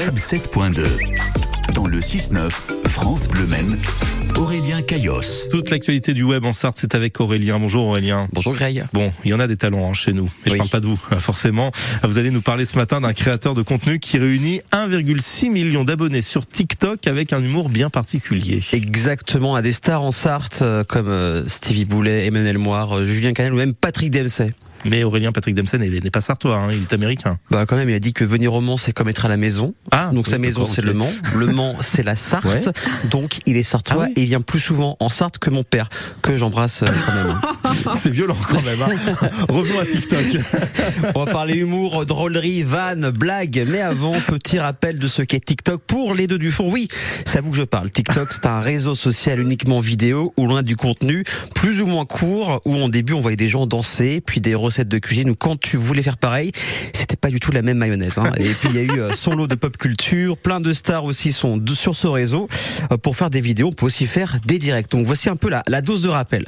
Web 7.2. Dans le 6-9, France Bleu Maine, Aurélien Caillos. Toute l'actualité du web en Sarthe, c'est avec Aurélien. Bonjour Aurélien. Bonjour Greg. Bon, il y en a des talents hein, chez nous, mais je Oui. parle pas de vous, forcément. Vous allez nous parler ce matin d'un créateur de contenu qui réunit 1,6 million d'abonnés sur TikTok avec un humour bien particulier. Exactement, à des stars en Sarthe euh, comme euh, Stevie Boulet, Emmanuel Moire, euh, Julien Canel ou même Patrick Dempsey. Mais Aurélien Patrick Dempsey n'est n'est pas sartois, hein, il est américain. Bah quand même, il a dit que venir au Mans, c'est comme être à la maison. Ah, Donc oui, sa maison, c'est le Mans. Le Mans, c'est la Sarthe. Ouais. Donc il est sartois Ah oui. et il vient plus souvent en Sarthe que mon père, que j'embrasse euh, quand même. C'est violent quand même. Hein. Revenons à TikTok. On va parler humour, drôlerie, vanne, blague. Mais avant, petit rappel de ce qu'est TikTok pour les deux du fond. Oui, c'est à vous que je parle. TikTok, c'est un réseau social uniquement vidéo ou loin du contenu, plus ou moins court, où en début on voyait des gens danser, puis des recettes de cuisine, où quand tu voulais faire pareil, c'était pas du tout la même mayonnaise. hein. Et puis il y a eu euh, son lot de pop culture, plein de stars aussi sont sur ce réseau. Euh, Pour faire des vidéos, on peut aussi faire des directs. Donc voici un peu la, la dose de rappel.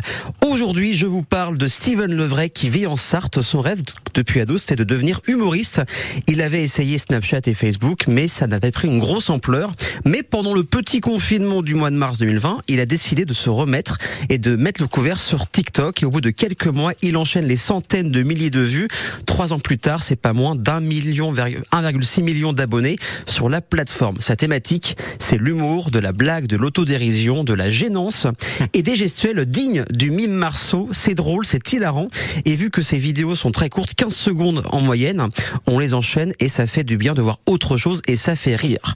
Aujourd'hui, je vous parle de Steven Levray qui vit en Sarthe. Son rêve depuis ado, c'était de devenir humoriste. Il avait essayé Snapchat et Facebook, mais ça n'avait pris une grosse ampleur. Mais pendant le petit confinement du mois de mars 2020, il a décidé de se remettre et de mettre le couvert sur TikTok. Et au bout de quelques mois, il enchaîne les centaines de milliers de vues. Trois ans plus tard, c'est pas moins d'un million, 1,6 million d'abonnés sur la plateforme. Sa thématique, c'est l'humour, de la blague, de l'autodérision, de la gênance et des gestuels dignes du mime Marceau. C'est drôle, c'est hilarant. Et vu que ces vidéos sont très courtes, 15 secondes en moyenne, on les enchaîne et ça fait du bien de voir autre chose et ça fait rire.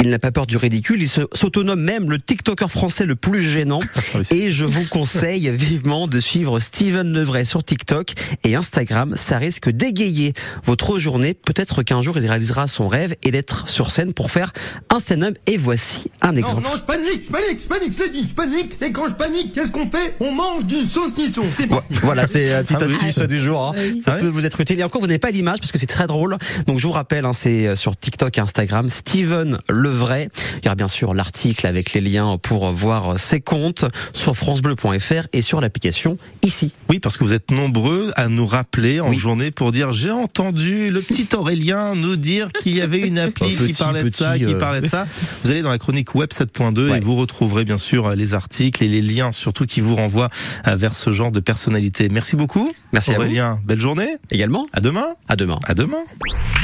Il n'a pas peur du ridicule, il s'autonome même le TikToker français le plus gênant. Oui. Et je vous conseille vivement de suivre Steven Levray sur TikTok et Instagram. Ça risque d'égayer votre journée. Peut-être qu'un jour il réalisera son rêve et d'être sur scène pour faire un stand-up. Et voici un Non, exemple. non, je panique, je panique, je panique, je l'ai dit, je panique. Et quand je panique, qu'est-ce qu'on fait? On mange du saucisson. Voilà, c'est la petite Ah oui. astuce du jour. hein. Ça Ah peut oui. vous être utile. Et encore, vous n'avez pas l'image parce que c'est très drôle. Donc, je vous rappelle, hein, c'est euh, sur TikTok et Instagram, Steven Levray. Il y aura bien sûr l'article avec les liens pour voir ses comptes sur francebleu.fr et sur l'application ici. Oui, parce que vous êtes nombreux à nous rappeler en Oui. journée pour dire j'ai entendu le petit Aurélien nous dire qu'il y avait une appli Oh, qui petit, parlait de ça, qui euh. parlait de ça. Vous allez dans la chronique web 7.2 et vous retrouverez bien sûr les articles et les liens surtout qui vous renvoient euh, vers ce genre de personnalité. Merci beaucoup. Merci à vous. Aurélien, belle journée. Également, À demain. à demain. À demain.